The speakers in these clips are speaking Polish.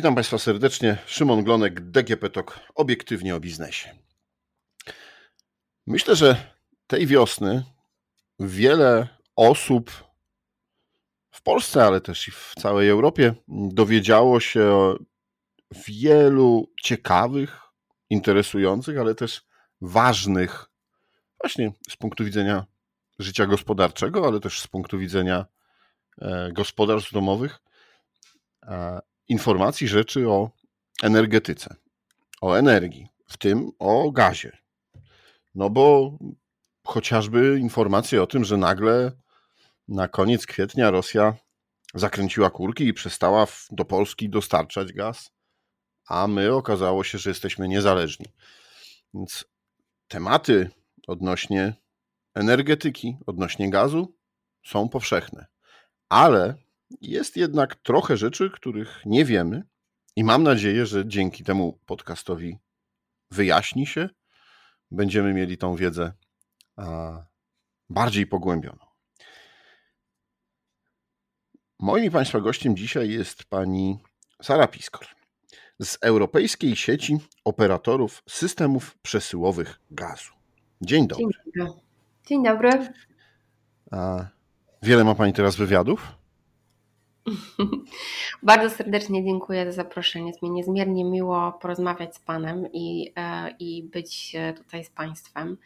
Witam Państwa serdecznie. Szymon Glonek, DGP TOK, obiektywnie o biznesie. Myślę, że tej wiosny wiele osób w Polsce, ale też i w całej Europie dowiedziało się o wielu ciekawych, interesujących, ale też ważnych, właśnie z punktu widzenia życia gospodarczego, ale też z punktu widzenia e, gospodarstw domowych, e, informacji, rzeczy o energetyce, o energii, w tym o gazie. No bo chociażby informacje o tym, że nagle na koniec kwietnia Rosja zakręciła kurki i przestała do Polski dostarczać gaz, a my okazało się, że jesteśmy niezależni. Więc tematy odnośnie energetyki, odnośnie gazu są powszechne. Ale jest jednak trochę rzeczy, których nie wiemy, i mam nadzieję, że dzięki temu podcastowi wyjaśni się, będziemy mieli tą wiedzę bardziej pogłębioną. Moim Państwa gościem dzisiaj jest pani Sara Piskor z Europejskiej Sieci Operatorów Systemów Przesyłowych Gazu. Dzień dobry. Dzień dobry. Dzień dobry. Wiele ma Pani teraz wywiadów? Bardzo serdecznie dziękuję za zaproszenie. Jest mi niezmiernie miło porozmawiać z Panem i, e, i być e, tutaj z Państwem.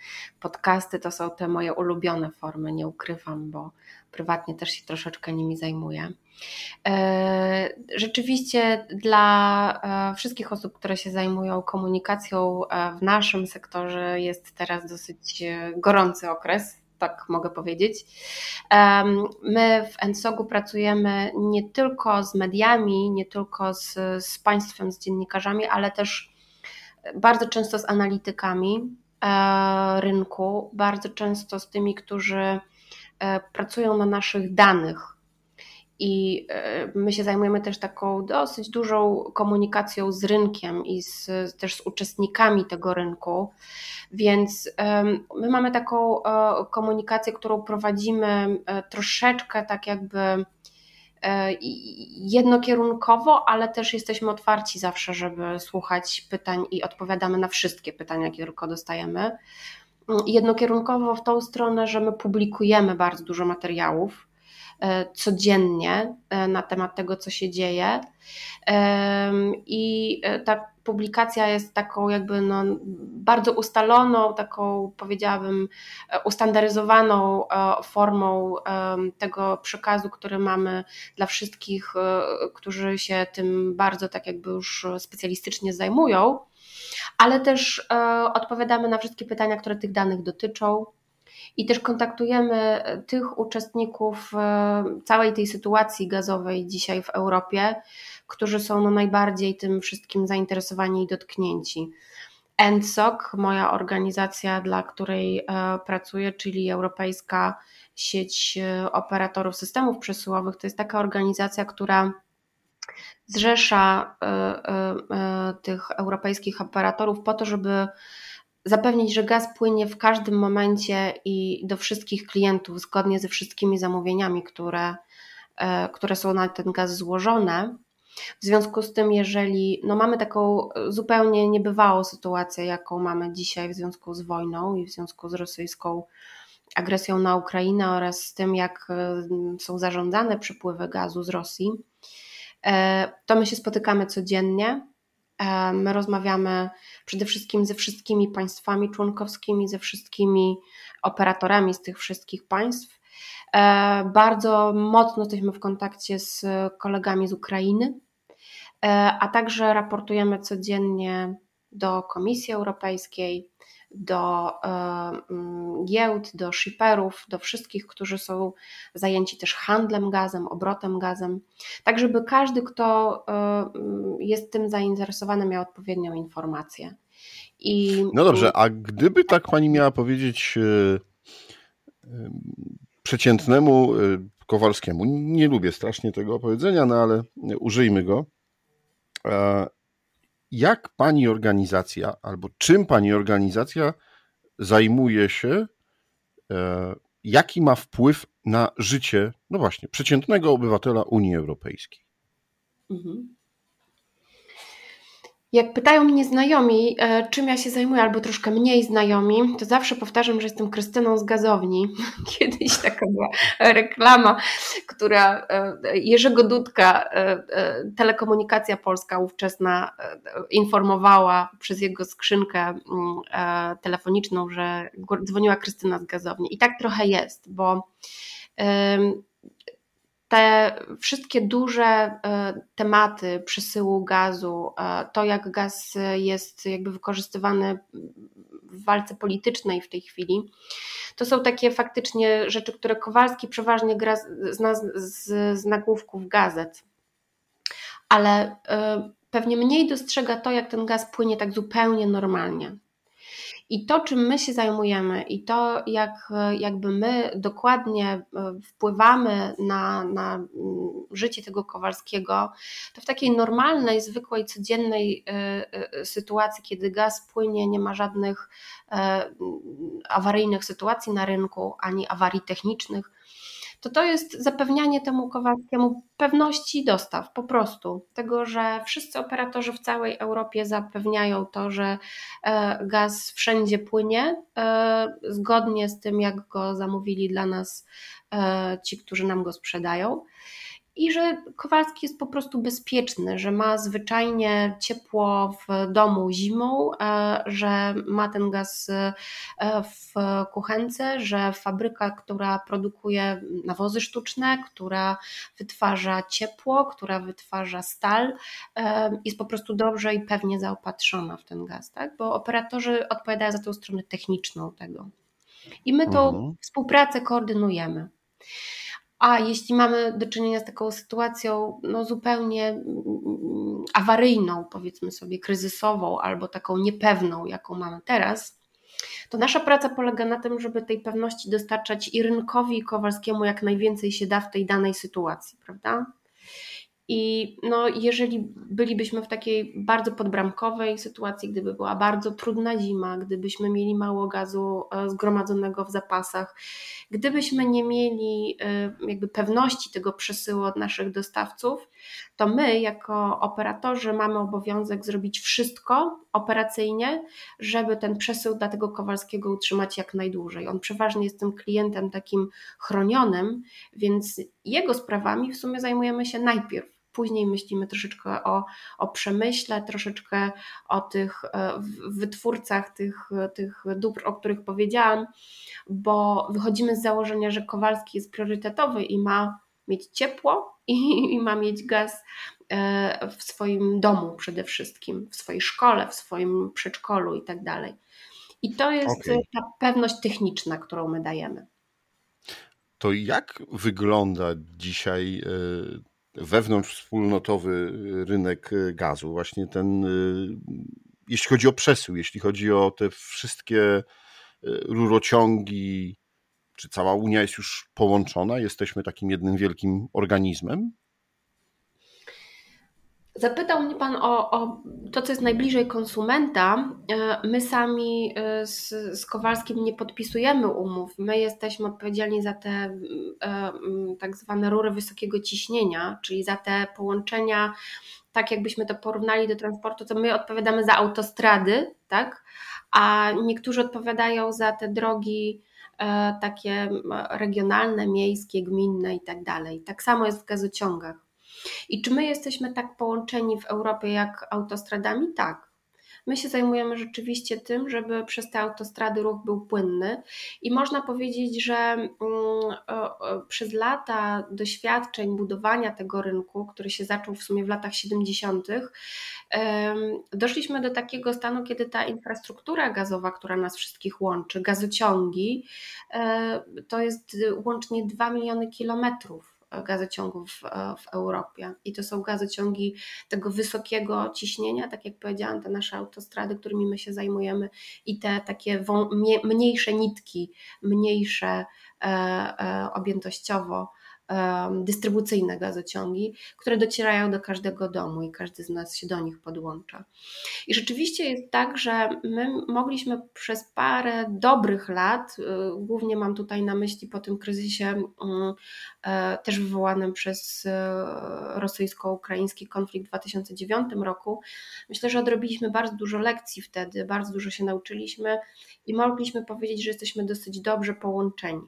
Podcasty to są te moje ulubione formy, nie ukrywam, bo prywatnie też się troszeczkę nimi zajmuję. E, rzeczywiście dla wszystkich osób, które się zajmują komunikacją w naszym sektorze jest teraz dosyć gorący okres tak mogę powiedzieć. My w NSOG-u pracujemy nie tylko z mediami, nie tylko z, z państwem, z dziennikarzami, ale też bardzo często z analitykami e, rynku, bardzo często z tymi, którzy e, pracują na naszych danych i e, my się zajmujemy też taką dosyć dużą komunikacją z rynkiem i z, też z uczestnikami tego rynku. Więc my mamy taką e, komunikację, którą prowadzimy e, troszeczkę tak jakby jednokierunkowo, ale też jesteśmy otwarci zawsze, żeby słuchać pytań i odpowiadamy na wszystkie pytania, jakie tylko dostajemy. Jednokierunkowo w tą stronę, że my publikujemy bardzo dużo materiałów codziennie e, na temat tego, co się dzieje. I e, ta publikacja jest taką jakby no, bardzo ustaloną, taką powiedziałabym ustandaryzowaną formą tego przekazu, który mamy dla wszystkich, którzy się tym bardzo tak jakby już specjalistycznie zajmują, ale też odpowiadamy na wszystkie pytania, które tych danych dotyczą i też kontaktujemy e, tych uczestników e, całej tej sytuacji gazowej dzisiaj w Europie, którzy są no najbardziej tym wszystkim zainteresowani i dotknięci. ENSOC, moja organizacja, dla której e, pracuję, czyli Europejska Sieć Operatorów Systemów Przesyłowych, to jest taka organizacja, która zrzesza tych europejskich operatorów po to, żeby zapewnić, że gaz płynie w każdym momencie i do wszystkich klientów zgodnie ze wszystkimi zamówieniami, które, e, które są na ten gaz złożone. W związku z tym, jeżeli no mamy taką zupełnie niebywałą sytuację, jaką mamy dzisiaj w związku z wojną i w związku z rosyjską agresją na Ukrainę oraz z tym, jak e, są zarządzane przepływy gazu z Rosji, e, to my się spotykamy codziennie My rozmawiamy przede wszystkim ze wszystkimi państwami członkowskimi, ze wszystkimi operatorami z tych wszystkich państw. E, bardzo mocno jesteśmy w kontakcie z kolegami z Ukrainy, e, a także raportujemy codziennie do Komisji Europejskiej, do e, mm, giełd, do shipperów, do wszystkich, którzy są zajęci też handlem gazem, obrotem gazem, tak żeby każdy, kto e, mm, jest tym zainteresowany, miał odpowiednią informację. I... No dobrze, a gdyby tak pani miała powiedzieć e, przeciętnemu Kowalskiemu, nie lubię strasznie tego powiedzenia, no ale użyjmy go jak pani organizacja, albo czym pani organizacja zajmuje się, e, jaki ma wpływ na życie, no właśnie, przeciętnego obywatela Unii Europejskiej? Mhm. Jak pytają mnie znajomi, e, czym ja się zajmuję, albo troszkę mniej znajomi, to zawsze powtarzam, że jestem Krystyną z gazowni. Kiedyś taka była reklama, która e, Jerzego Dudka, e, telekomunikacja polska ówczesna, informowała przez jego skrzynkę mm, telefoniczną, że dzwoniła Krystyna z gazowni. I tak trochę jest, bo te wszystkie duże e, tematy przesyłu gazu, e, to jak gaz jest jakby wykorzystywany w walce politycznej w tej chwili, to są takie faktycznie rzeczy, które Kowalski przeważnie gra zna z, z, z nagłówków gazet. Ale e, pewnie mniej dostrzega to, jak ten gaz płynie tak zupełnie normalnie. I to, czym my się zajmujemy, i to, jak jakby my dokładnie e, wpływamy na, na mm, życie tego Kowalskiego, to w takiej normalnej, zwykłej, codziennej e, e, sytuacji, kiedy gaz płynie, nie ma żadnych awaryjnych sytuacji na rynku, ani awarii technicznych, to to jest zapewnianie temu Kowalskiemu pewności dostaw, po prostu. Tego, że wszyscy operatorzy w całej Europie zapewniają to, że e, gaz wszędzie płynie, e, zgodnie z tym, jak go zamówili dla nas e, ci, którzy nam go sprzedają i że Kowalski jest po prostu bezpieczny, że ma zwyczajnie ciepło w domu zimą, e, że ma ten gaz e, w kuchence, że fabryka, która produkuje nawozy sztuczne, która wytwarza ciepło, która wytwarza stal, e, jest po prostu dobrze i pewnie zaopatrzona w ten gaz, tak? bo operatorzy odpowiadają za tą stronę techniczną tego. I my tą mhm. współpracę koordynujemy. A jeśli mamy do czynienia z taką sytuacją no, zupełnie mm, awaryjną, powiedzmy sobie, kryzysową albo taką niepewną, jaką mamy teraz, to nasza praca polega na tym, żeby tej pewności dostarczać i rynkowi, i Kowalskiemu jak najwięcej się da w tej danej sytuacji, prawda? I no, jeżeli bylibyśmy w takiej bardzo podbramkowej sytuacji, gdyby była bardzo trudna zima, gdybyśmy mieli mało gazu e, zgromadzonego w zapasach, gdybyśmy nie mieli e, jakby pewności tego przesyłu od naszych dostawców, to my jako operatorzy mamy obowiązek zrobić wszystko operacyjnie, żeby ten przesył dla tego Kowalskiego utrzymać jak najdłużej. On przeważnie jest tym klientem takim chronionym, więc jego sprawami w sumie zajmujemy się najpierw Później myślimy troszeczkę o, o przemyśle, troszeczkę o tych e, wytwórcach tych, tych dóbr, o których powiedziałam, bo wychodzimy z założenia, że Kowalski jest priorytetowy i ma mieć ciepło i, i ma mieć gaz e, w swoim domu przede wszystkim, w swojej szkole, w swoim przedszkolu i tak dalej. I to jest okay. ta pewność techniczna, którą my dajemy. To jak wygląda dzisiaj e, wewnątrzwspólnotowy rynek gazu, właśnie ten, y, jeśli chodzi o przesył, jeśli chodzi o te wszystkie y, rurociągi, czy cała Unia jest już połączona? Jesteśmy takim jednym wielkim organizmem? Zapytał mnie Pan o, o, to, co jest najbliżej konsumenta. E, my sami e, z, z, Kowalskim nie podpisujemy umów. My jesteśmy odpowiedzialni za te e, tak zwane rury wysokiego ciśnienia, czyli za te połączenia, tak jakbyśmy to porównali do transportu, to my odpowiadamy za autostrady, tak? a niektórzy odpowiadają za te drogi takie regionalne, miejskie, gminne i tak dalej. Tak samo jest w gazociągach. I czy my jesteśmy tak połączeni w Europie jak autostradami? Tak. My się zajmujemy rzeczywiście tym, żeby przez te autostrady ruch był płynny i można powiedzieć, że mm, przez lata doświadczeń budowania tego rynku, który się zaczął w sumie w latach 70., doszliśmy do takiego stanu, kiedy ta infrastruktura gazowa, która nas wszystkich łączy, gazociągi, e, to jest łącznie 2 miliony kilometrów gazociągów e, w Europie. I to są gazociągi tego wysokiego ciśnienia, tak jak powiedziałam, te nasze autostrady, którymi my się zajmujemy, i te takie mniejsze nitki, mniejsze e, e, objętościowo dystrybucyjne gazociągi, które docierają do każdego domu i każdy z nas się do nich podłącza. I rzeczywiście jest tak, że my mogliśmy przez parę dobrych lat, y, głównie mam tutaj na myśli po tym kryzysie mm, e, też wywołanym przez e, rosyjsko-ukraiński konflikt w 2009 roku, myślę, że odrobiliśmy bardzo dużo lekcji wtedy, bardzo dużo się nauczyliśmy i mogliśmy powiedzieć, że jesteśmy dosyć dobrze połączeni.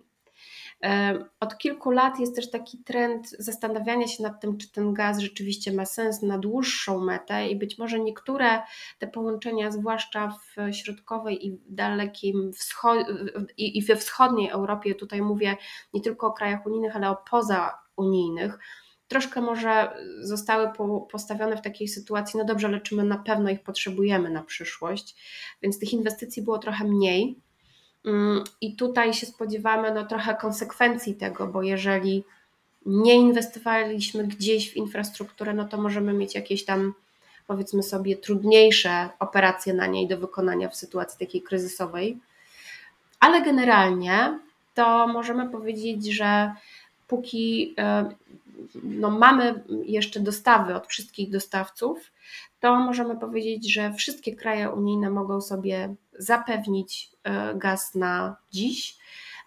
Od kilku lat jest też taki trend zastanawiania się nad tym, czy ten gaz rzeczywiście ma sens na dłuższą metę i być może niektóre te połączenia, zwłaszcza w środkowej i dalekim wschod- i we wschodniej Europie, tutaj mówię nie tylko o krajach unijnych, ale o poza unijnych, troszkę może zostały postawione w takiej sytuacji, no dobrze, ale czy my na pewno ich potrzebujemy na przyszłość, więc tych inwestycji było trochę mniej. Mm, I tutaj się spodziewamy no, trochę konsekwencji tego, bo jeżeli nie inwestowaliśmy gdzieś w infrastrukturę, no to możemy mieć jakieś tam, powiedzmy sobie, trudniejsze operacje na niej do wykonania w sytuacji takiej kryzysowej. Ale generalnie to możemy powiedzieć, że póki e, no, mamy jeszcze dostawy od wszystkich dostawców, to możemy powiedzieć, że wszystkie kraje unijne mogą sobie zapewnić e, gaz na dziś,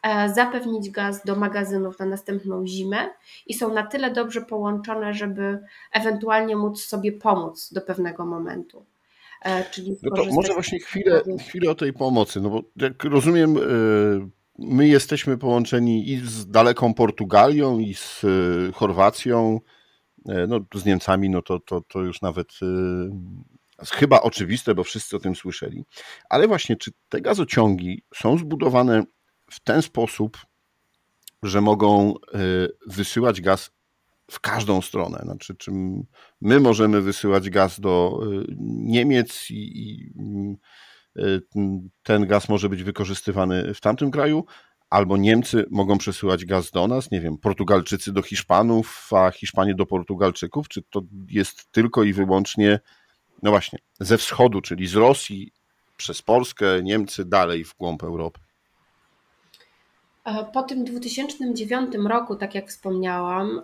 e, zapewnić gaz do magazynów na następną zimę i są na tyle dobrze połączone, żeby ewentualnie móc sobie pomóc do pewnego momentu. E, czyli no to może właśnie chwilę, chwilę o tej pomocy, no bo jak rozumiem, my jesteśmy połączeni i z daleką Portugalią, i z Chorwacją, no, z Niemcami, no to, to, to już nawet chyba oczywiste, bo wszyscy o tym słyszeli. Ale właśnie, czy te gazociągi są zbudowane w ten sposób, że mogą e, wysyłać gaz w każdą stronę? Znaczy, czy my możemy wysyłać gaz do e, Niemiec i, i e, ten gaz może być wykorzystywany w tamtym kraju, albo Niemcy mogą przesyłać gaz do nas, nie wiem, Portugalczycy do Hiszpanów, a Hiszpanie do Portugalczyków, czy to jest tylko i wyłącznie no właśnie, ze wschodu, czyli z Rosji przez Polskę, Niemcy, dalej w głąb Europy. E, po tym 2009 roku, tak jak wspomniałam,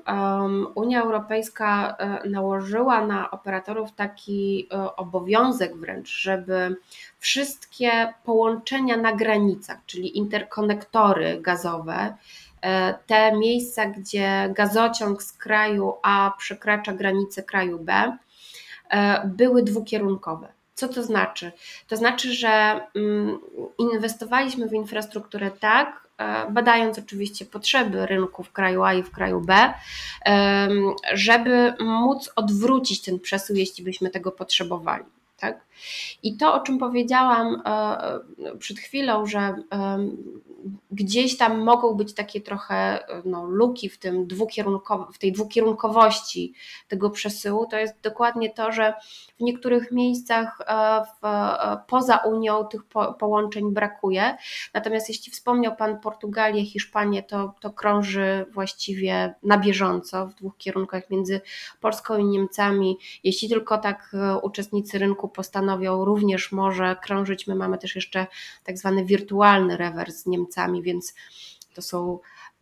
Unia Europejska e, nałożyła na operatorów taki e, obowiązek wręcz, żeby wszystkie połączenia na granicach, czyli interkonektory gazowe, te miejsca, gdzie gazociąg z kraju A przekracza granicę kraju B, były dwukierunkowe. Co to znaczy? To znaczy, że mm, inwestowaliśmy w infrastrukturę tak, e, badając oczywiście potrzeby rynku w kraju A i w kraju B, żeby móc odwrócić ten przesył, jeśli byśmy tego potrzebowali. Tak? I to, o czym powiedziałam e, przed chwilą, że gdzieś tam mogą być takie trochę no, luki w, tym w tej dwukierunkowości tego przesyłu, to jest dokładnie to, że w niektórych miejscach e, w, e, poza Unią tych po, połączeń brakuje. Natomiast jeśli wspomniał Pan Portugalię, Hiszpanię, to, to krąży właściwie na bieżąco w dwóch kierunkach między Polską i Niemcami. Jeśli tylko tak e, uczestnicy rynku postanowią, również może krążyć. My mamy też jeszcze tak zwany wirtualny rewers z Niemcami, więc to są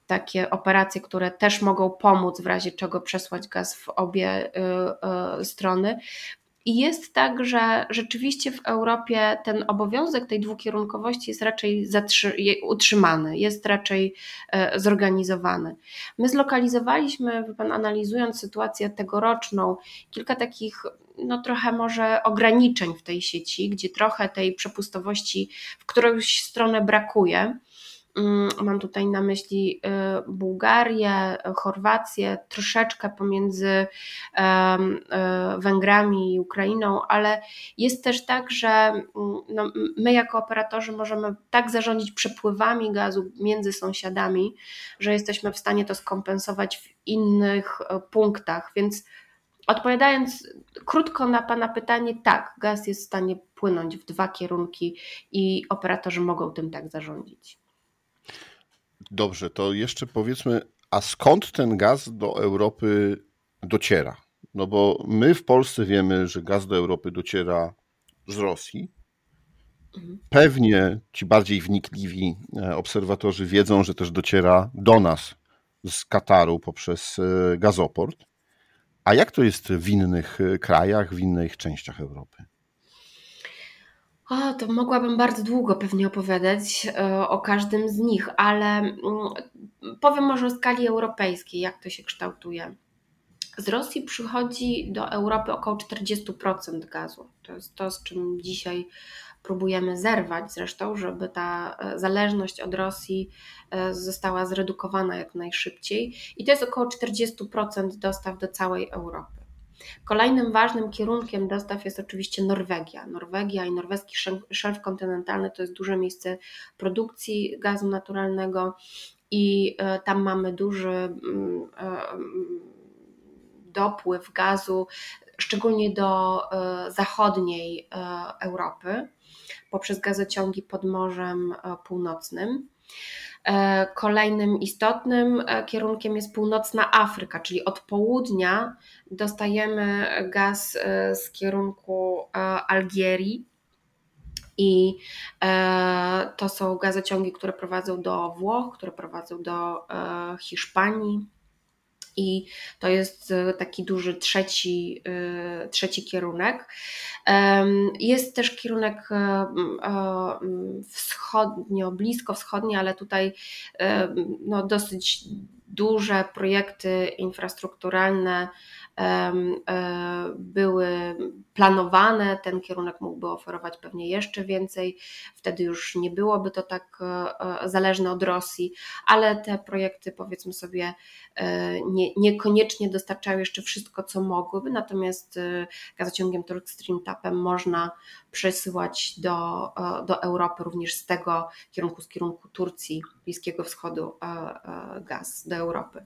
takie operacje, które też mogą pomóc w razie czego przesłać gaz w obie y, y, strony. I jest tak, że rzeczywiście w Europie ten obowiązek tej dwukierunkowości jest raczej utrzymany, jest raczej e, zorganizowany. My zlokalizowaliśmy, pan analizując sytuację tegoroczną, kilka takich no trochę może ograniczeń w tej sieci, gdzie trochę tej przepustowości w którąś stronę brakuje. Mm, mam tutaj na myśli y, Bułgarię, Chorwację, troszeczkę pomiędzy y, Węgrami i Ukrainą, ale jest też tak, że mm, no, my jako operatorzy możemy tak zarządzić przepływami gazu między sąsiadami, że jesteśmy w stanie to skompensować w innych y, punktach, więc Odpowiadając krótko na Pana pytanie, tak, gaz jest w stanie płynąć w dwa kierunki i operatorzy mogą tym tak zarządzić. Dobrze, to jeszcze powiedzmy, a skąd ten gaz do Europy dociera? No bo my w Polsce wiemy, że gaz do Europy dociera z Rosji. Pewnie ci bardziej wnikliwi e, obserwatorzy wiedzą, że też dociera do nas z Kataru poprzez e, gazoport. A jak to jest w innych e, krajach, w innych częściach Europy? O, to mogłabym bardzo długo pewnie opowiadać e, o każdym z nich, ale mm, powiem może o skali europejskiej, jak to się kształtuje. Z Rosji przychodzi do Europy około 40% gazu. To jest to, z czym dzisiaj próbujemy zerwać zresztą, żeby ta e, zależność od Rosji e, została zredukowana jak najszybciej. I to jest około 40% dostaw do całej Europy. Kolejnym ważnym kierunkiem dostaw jest oczywiście Norwegia. Norwegia i norweski szelf kontynentalny to jest duże miejsce produkcji gazu naturalnego i e, tam mamy duży mm, dopływ gazu, szczególnie do zachodniej Europy poprzez gazociągi pod Morzem e, Północnym. E, kolejnym istotnym e, kierunkiem jest północna Afryka, czyli od południa dostajemy gaz z kierunku Algierii. I to są gazociągi, które prowadzą do Włoch, które prowadzą do Hiszpanii, i to jest e, taki duży trzeci, e, trzeci kierunek. Jest też kierunek e, wschodnio, blisko wschodni, ale tutaj no, dosyć duże projekty infrastrukturalne były planowane, ten kierunek mógłby oferować pewnie jeszcze więcej, wtedy już nie byłoby to tak e, e, zależne od Rosji, ale te projekty powiedzmy sobie nie, niekoniecznie dostarczają jeszcze wszystko, co mogłyby, natomiast gazociągiem Turk Stream Tapem można przesyłać do, do Europy również z tego kierunku, z kierunku Turcji, Bliskiego Wschodu gaz do Europy.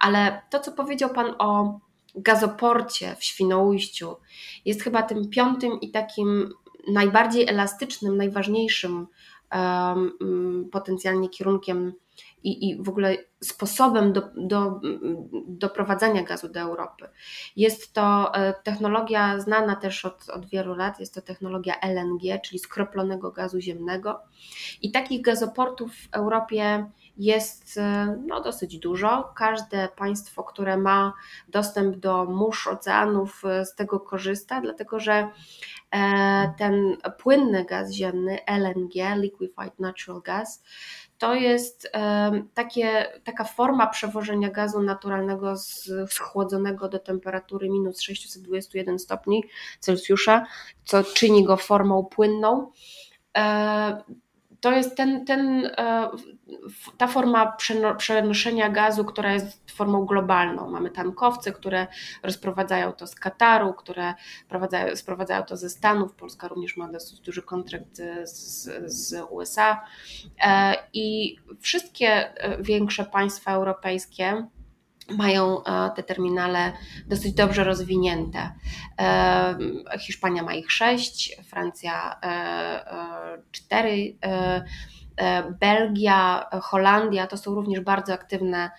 Ale to, co powiedział Pan o gazoporcie w Świnoujściu jest chyba tym piątym i takim najbardziej elastycznym, najważniejszym um, potencjalnie kierunkiem i, i w ogóle sposobem do, do, doprowadzania gazu do Europy. Jest to e, technologia znana też od, od wielu lat, jest to technologia LNG, czyli skroplonego gazu ziemnego. I takich gazoportów w Europie jest e, no, dosyć dużo. Każde państwo, które ma dostęp do mórz, oceanów, e, z tego korzysta, dlatego że e, ten płynny gaz ziemny, LNG, Liquefied Natural Gas, to jest takie, taka forma przewożenia gazu naturalnego schłodzonego do temperatury minus 621 stopni Celsjusza, co czyni go formą płynną to jest ten, ten, e, ta forma przenoszenia gazu, która jest formą globalną. Mamy tankowce, które rozprowadzają to z Kataru, które sprowadzają to ze Stanów. Polska również ma dosyć duży kontrakt z, z USA. E, I wszystkie e, większe państwa europejskie, mają e, te terminale dosyć dobrze rozwinięte. E, Hiszpania ma ich sześć, Francja e, cztery. Belgia, Holandia to są również bardzo aktywne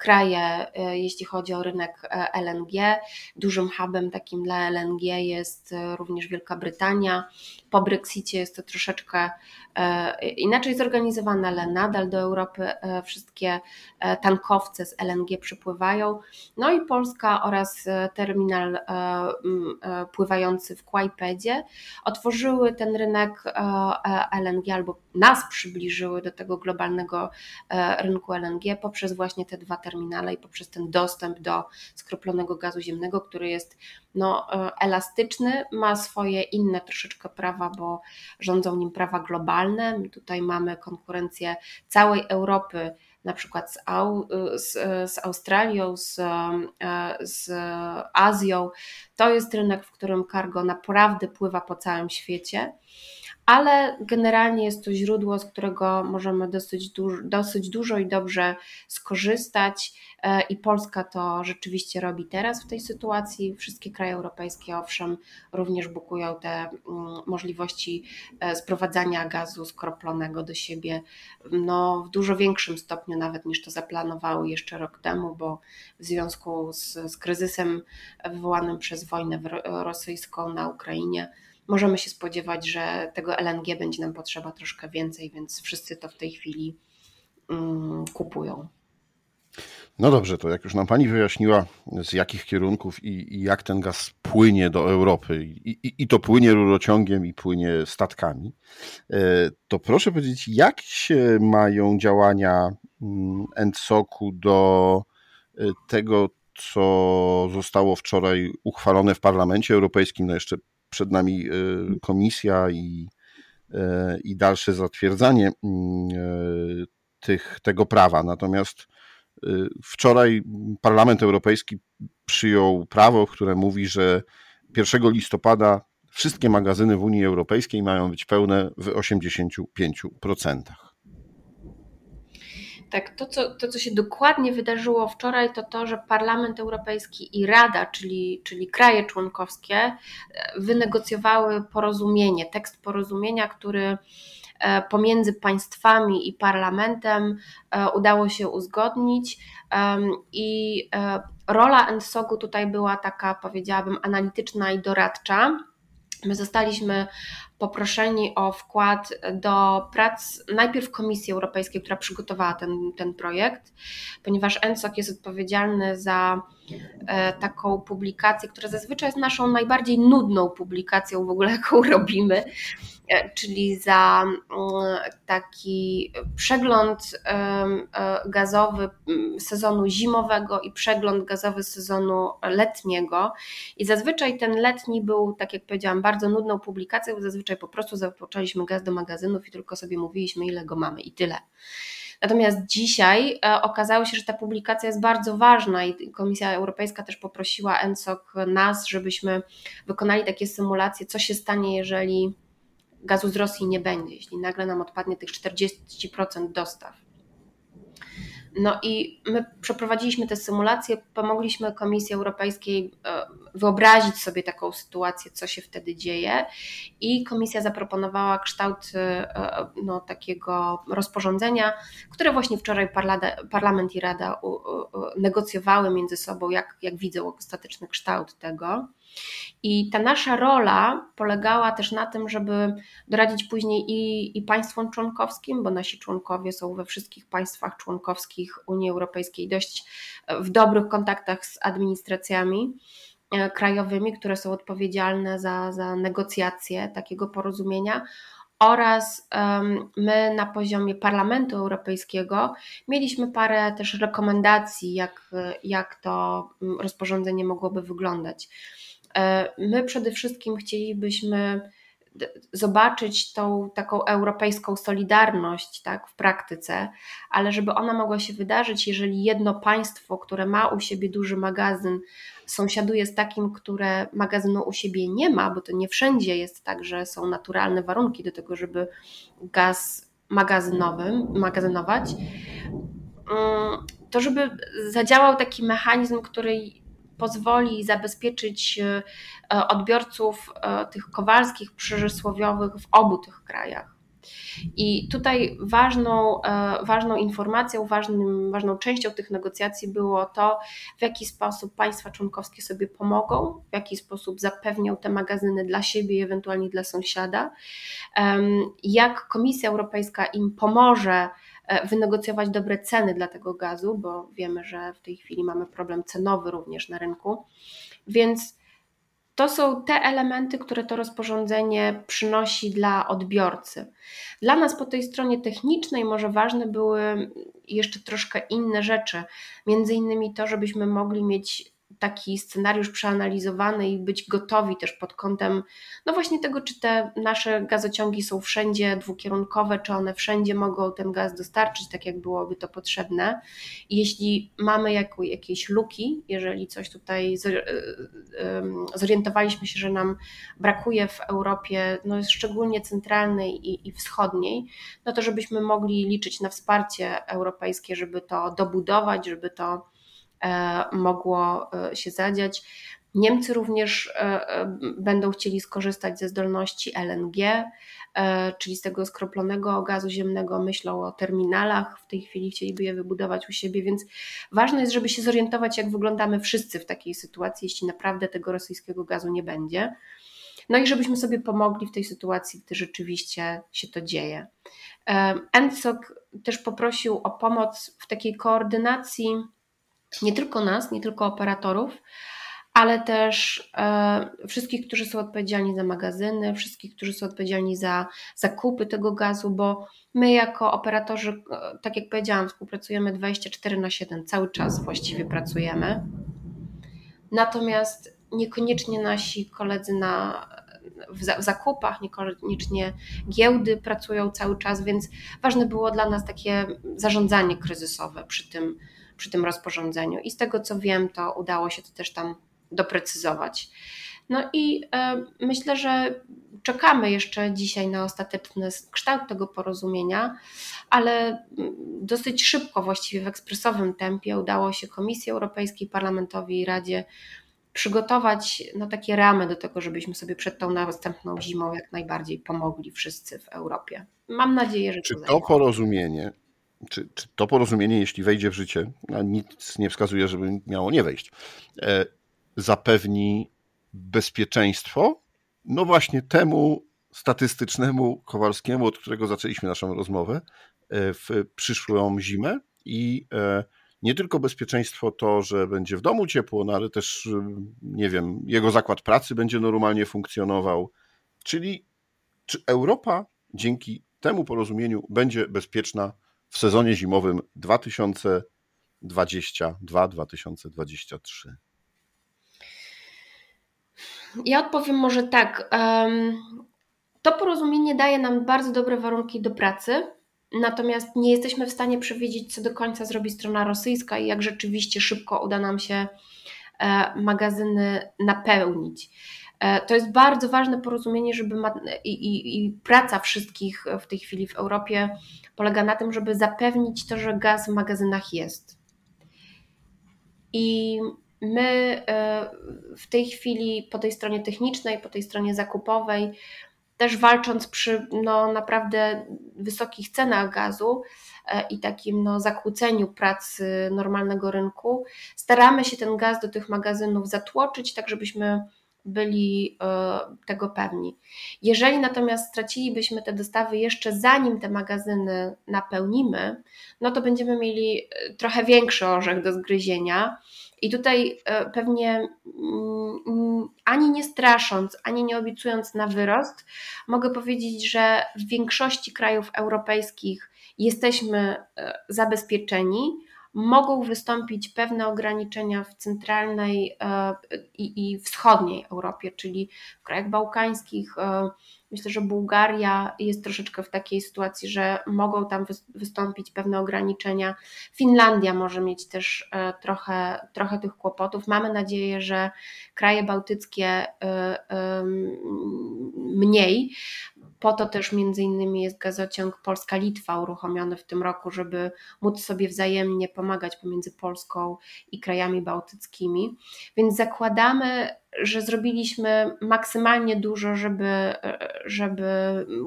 kraje, jeśli chodzi o rynek LNG. Dużym hubem takim dla LNG jest również Wielka Brytania. Po Brexicie jest to troszeczkę e, inaczej zorganizowane, ale nadal do Europy e, wszystkie e, tankowce z LNG przypływają. No i Polska oraz terminal pływający w Kłajpedzie otworzyły ten rynek LNG albo nas przybliżyły do tego globalnego rynku LNG poprzez właśnie te dwa terminale i poprzez ten dostęp do skroplonego gazu ziemnego, który jest no, elastyczny, ma swoje inne troszeczkę prawa bo rządzą nim prawa globalne. Tutaj mamy konkurencję całej Europy, na przykład z, Au, z, z Australią, z, z Azją. To jest rynek, w którym cargo naprawdę pływa po całym świecie ale generalnie jest to źródło, z którego możemy dosyć, duż, dosyć dużo i dobrze skorzystać. E, I Polska to rzeczywiście robi teraz w tej sytuacji. Wszystkie kraje europejskie, owszem, również bukują te mm, możliwości e, sprowadzania gazu skroplonego do siebie no, w dużo większym stopniu nawet niż to zaplanowały jeszcze rok temu, bo w związku z, z kryzysem wywołanym przez wojnę rosyjską na Ukrainie możemy się spodziewać, że tego LNG będzie nam potrzeba troszkę więcej, więc wszyscy to w tej chwili mm, kupują. No dobrze, to jak już nam Pani wyjaśniła, z jakich kierunków i, i jak ten gaz płynie do Europy, i, i, i, to płynie rurociągiem, i płynie statkami, e, to proszę powiedzieć, jak się mają działania ENCOK-u mm, do e, tego, co zostało wczoraj uchwalone w Parlamencie Europejskim, no jeszcze przed nami e, komisja i, i dalsze zatwierdzanie mm, tych, tego prawa. Natomiast wczoraj Parlament Europejski przyjął prawo, które mówi, że 1 listopada wszystkie magazyny w Unii Europejskiej mają być pełne w 85%. Tak, to co, to co się dokładnie wydarzyło wczoraj, to to, że Parlament Europejski i Rada, czyli, czyli kraje członkowskie, e, wynegocjowały porozumienie, tekst porozumienia, który E, pomiędzy państwami i parlamentem e, udało się uzgodnić i rola NSOG-u tutaj była taka, powiedziałabym, analityczna i doradcza. My zostaliśmy poproszeni o wkład do prac najpierw Komisji Europejskiej, która przygotowała ten, ten projekt, ponieważ NSOC jest odpowiedzialny za taką publikację, która zazwyczaj jest naszą najbardziej nudną publikacją w ogóle, jaką robimy, E, czyli za mm, taki przegląd e, gazowy mm, sezonu zimowego i przegląd gazowy sezonu letniego. I zazwyczaj ten letni był, tak jak powiedziałam, bardzo nudną publikacją. Zazwyczaj po prostu zapoczęliśmy gaz do magazynów i tylko sobie mówiliśmy, ile go mamy i tyle. Natomiast dzisiaj e, okazało się, że ta publikacja jest bardzo ważna i Komisja Europejska też poprosiła ENSOC nas, żebyśmy wykonali takie symulacje, co się stanie, jeżeli gazu z Rosji nie będzie, jeśli nagle nam odpadnie tych 40% dostaw. No i my przeprowadziliśmy te symulacje, pomogliśmy Komisji Europejskiej e, wyobrazić sobie taką sytuację, co się wtedy dzieje, i Komisja zaproponowała kształt e, no, takiego rozporządzenia, które właśnie wczoraj Parlament i Rada negocjowały między sobą, jak, jak widzą ostateczny kształt tego. I ta nasza rola polegała też na tym, żeby doradzić później i, i państwom członkowskim, bo nasi członkowie są we wszystkich państwach członkowskich Unii Europejskiej dość w dobrych kontaktach z administracjami e, krajowymi, które są odpowiedzialne za, za negocjacje takiego porozumienia. Oraz my na poziomie Parlamentu Europejskiego mieliśmy parę też rekomendacji, jak, jak to mm, rozporządzenie mogłoby wyglądać. E, my przede wszystkim chcielibyśmy zobaczyć tą taką europejską solidarność tak, w praktyce, ale żeby ona mogła się wydarzyć, jeżeli jedno państwo, które ma u siebie duży magazyn, sąsiaduje z takim, które magazynu u siebie nie ma, bo to nie wszędzie jest tak, że są naturalne warunki do tego, żeby gaz magazynowy, magazynować, mm, to żeby zadziałał taki mechanizm, który pozwoli zabezpieczyć e, e, odbiorców e, tych kowalskich, przysłowiowych w obu tych krajach. I tutaj ważną, ważną informacją, ważnym, ważną częścią tych negocjacji było to, w jaki sposób państwa członkowskie sobie pomogą, w jaki sposób zapewnią te magazyny dla siebie i ewentualnie dla sąsiada, jak Komisja Europejska im pomoże wynegocjować dobre ceny dla tego gazu, bo wiemy, że w tej chwili mamy problem cenowy również na rynku. Więc to są te elementy, które to rozporządzenie przynosi dla odbiorcy. Dla nas po tej stronie technicznej może ważne były jeszcze troszkę inne rzeczy, między innymi to, żebyśmy mogli mieć taki scenariusz przeanalizowany i być gotowi też pod kątem, no właśnie tego, czy te nasze gazociągi są wszędzie dwukierunkowe, czy one wszędzie mogą ten gaz dostarczyć, tak jak byłoby to potrzebne. I jeśli mamy jakieś luki, jeżeli coś tutaj y, y, zorientowaliśmy się, że nam brakuje w Europie, no szczególnie centralnej i, i wschodniej, no to żebyśmy mogli liczyć na wsparcie europejskie, żeby to dobudować, żeby to E, mogło e, się zadziać. Niemcy również e, będą chcieli skorzystać ze zdolności LNG, czyli z tego skroplonego gazu ziemnego. Myślą o terminalach, w tej chwili chcieliby je wybudować u siebie, więc ważne jest, żeby się zorientować, jak wyglądamy wszyscy w takiej sytuacji, jeśli naprawdę tego rosyjskiego gazu nie będzie. no i żebyśmy sobie pomogli w tej sytuacji, gdy rzeczywiście się to dzieje. NSOC też poprosił o pomoc w takiej koordynacji nie tylko nas, nie tylko operatorów, ale też e, wszystkich, którzy są odpowiedzialni za magazyny, wszystkich, którzy są odpowiedzialni za zakupy tego gazu, bo my jako operatorzy, e, tak jak powiedziałam, współpracujemy 24 na 7, cały czas właściwie pracujemy. Natomiast niekoniecznie nasi koledzy na, w zakupach, niekoniecznie giełdy pracują cały czas, więc ważne było dla nas takie zarządzanie kryzysowe przy tym, przy tym rozporządzeniu. I z tego co wiem, to udało się to też tam doprecyzować. No i e, myślę, że czekamy jeszcze dzisiaj na ostateczny kształt tego porozumienia, ale mm, dosyć szybko, właściwie w ekspresowym tempie, udało się Komisji Europejskiej, Parlamentowi i Radzie przygotować no, takie ramy do tego, żebyśmy sobie przed tą następną zimą jak najbardziej pomogli wszyscy w Europie. Mam nadzieję, że czy to, to porozumienie, czy, czy, to porozumienie, jeśli wejdzie w życie, a nic nie wskazuje, żeby miało nie wejść, e, zapewni bezpieczeństwo, no właśnie temu statystycznemu Kowalskiemu, od którego zaczęliśmy naszą rozmowę e, w przyszłą zimę i e, nie tylko bezpieczeństwo to, że będzie w domu ciepło, no ale też, nie wiem, jego zakład pracy będzie normalnie funkcjonował. Czyli czy Europa dzięki temu porozumieniu będzie bezpieczna w sezonie zimowym 2022-2023? Ja odpowiem może tak. To porozumienie daje nam bardzo dobre warunki do pracy, natomiast nie jesteśmy w stanie przewidzieć, co do końca zrobi strona rosyjska i jak rzeczywiście szybko uda nam się e, magazyny napełnić. E, to jest bardzo ważne porozumienie, żeby i, i, i, praca wszystkich w tej chwili w Europie polega na tym, żeby zapewnić to, że gaz w magazynach jest. I My e, w tej chwili po tej stronie technicznej, po tej stronie zakupowej, też walcząc przy no, naprawdę wysokich cenach gazu e, i takim no, zakłóceniu pracy normalnego rynku, staramy się ten gaz do tych magazynów zatłoczyć, tak żebyśmy byli e, tego pewni. Jeżeli natomiast stracilibyśmy te dostawy jeszcze zanim te magazyny napełnimy, no to będziemy mieli trochę większy orzech do zgryzienia i tutaj e, pewnie mm, ani nie strasząc, ani nie obiecując na wyrost, mogę powiedzieć, że w większości krajów europejskich jesteśmy e, zabezpieczeni. Mogą wystąpić pewne ograniczenia w centralnej e, i, wschodniej Europie, czyli w krajach bałkańskich, Myślę, że Bułgaria jest troszeczkę w takiej sytuacji, że mogą tam wystąpić pewne ograniczenia. Finlandia może mieć też e, trochę, trochę tych kłopotów. Mamy nadzieję, że kraje bałtyckie e, mniej. Po to też między innymi jest gazociąg Polska-Litwa uruchomiony w tym roku, żeby móc sobie wzajemnie pomagać pomiędzy Polską i krajami bałtyckimi. Więc zakładamy, że zrobiliśmy maksymalnie dużo, żeby, żeby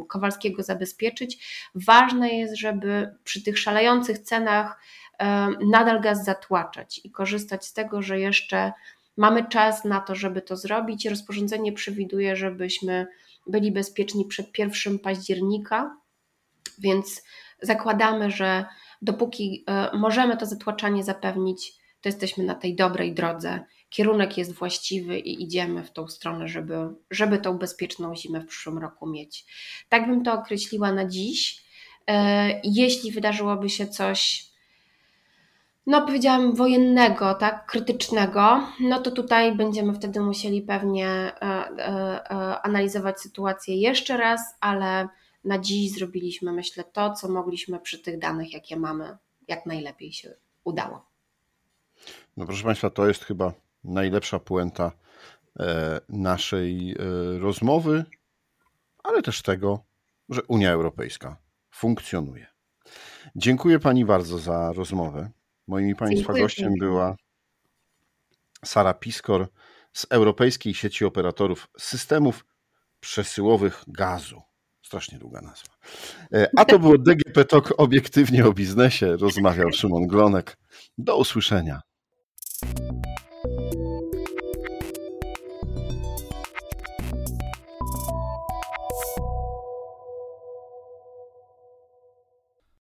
Kowalskiego zabezpieczyć. Ważne jest, żeby przy tych szalejących cenach e, nadal gaz zatłaczać i korzystać z tego, że jeszcze mamy czas na to, żeby to zrobić. Rozporządzenie przewiduje, żebyśmy byli bezpieczni przed 1 października, więc zakładamy, że dopóki e, możemy to zatłaczanie zapewnić, to jesteśmy na tej dobrej drodze. Kierunek jest właściwy i idziemy w tą stronę, żeby, żeby tą bezpieczną zimę w przyszłym roku mieć. Tak bym to określiła na dziś. E, jeśli wydarzyłoby się coś, no powiedziałam, wojennego, tak, krytycznego, no to tutaj będziemy wtedy musieli pewnie e, e, analizować sytuację jeszcze raz, ale na dziś zrobiliśmy, myślę, to, co mogliśmy przy tych danych, jakie mamy, jak najlepiej się udało. No proszę Państwa, to jest chyba najlepsza puenta e, naszej e, rozmowy, ale też tego, że Unia Europejska funkcjonuje. Dziękuję Pani bardzo za rozmowę. Moim i Państwa gościem była Sara Piskor z Europejskiej Sieci Operatorów Systemów Przesyłowych Gazu. Strasznie długa nazwa. E, a to było DGP Talk obiektywnie o biznesie. Rozmawiał Szymon Glonek. Do usłyszenia.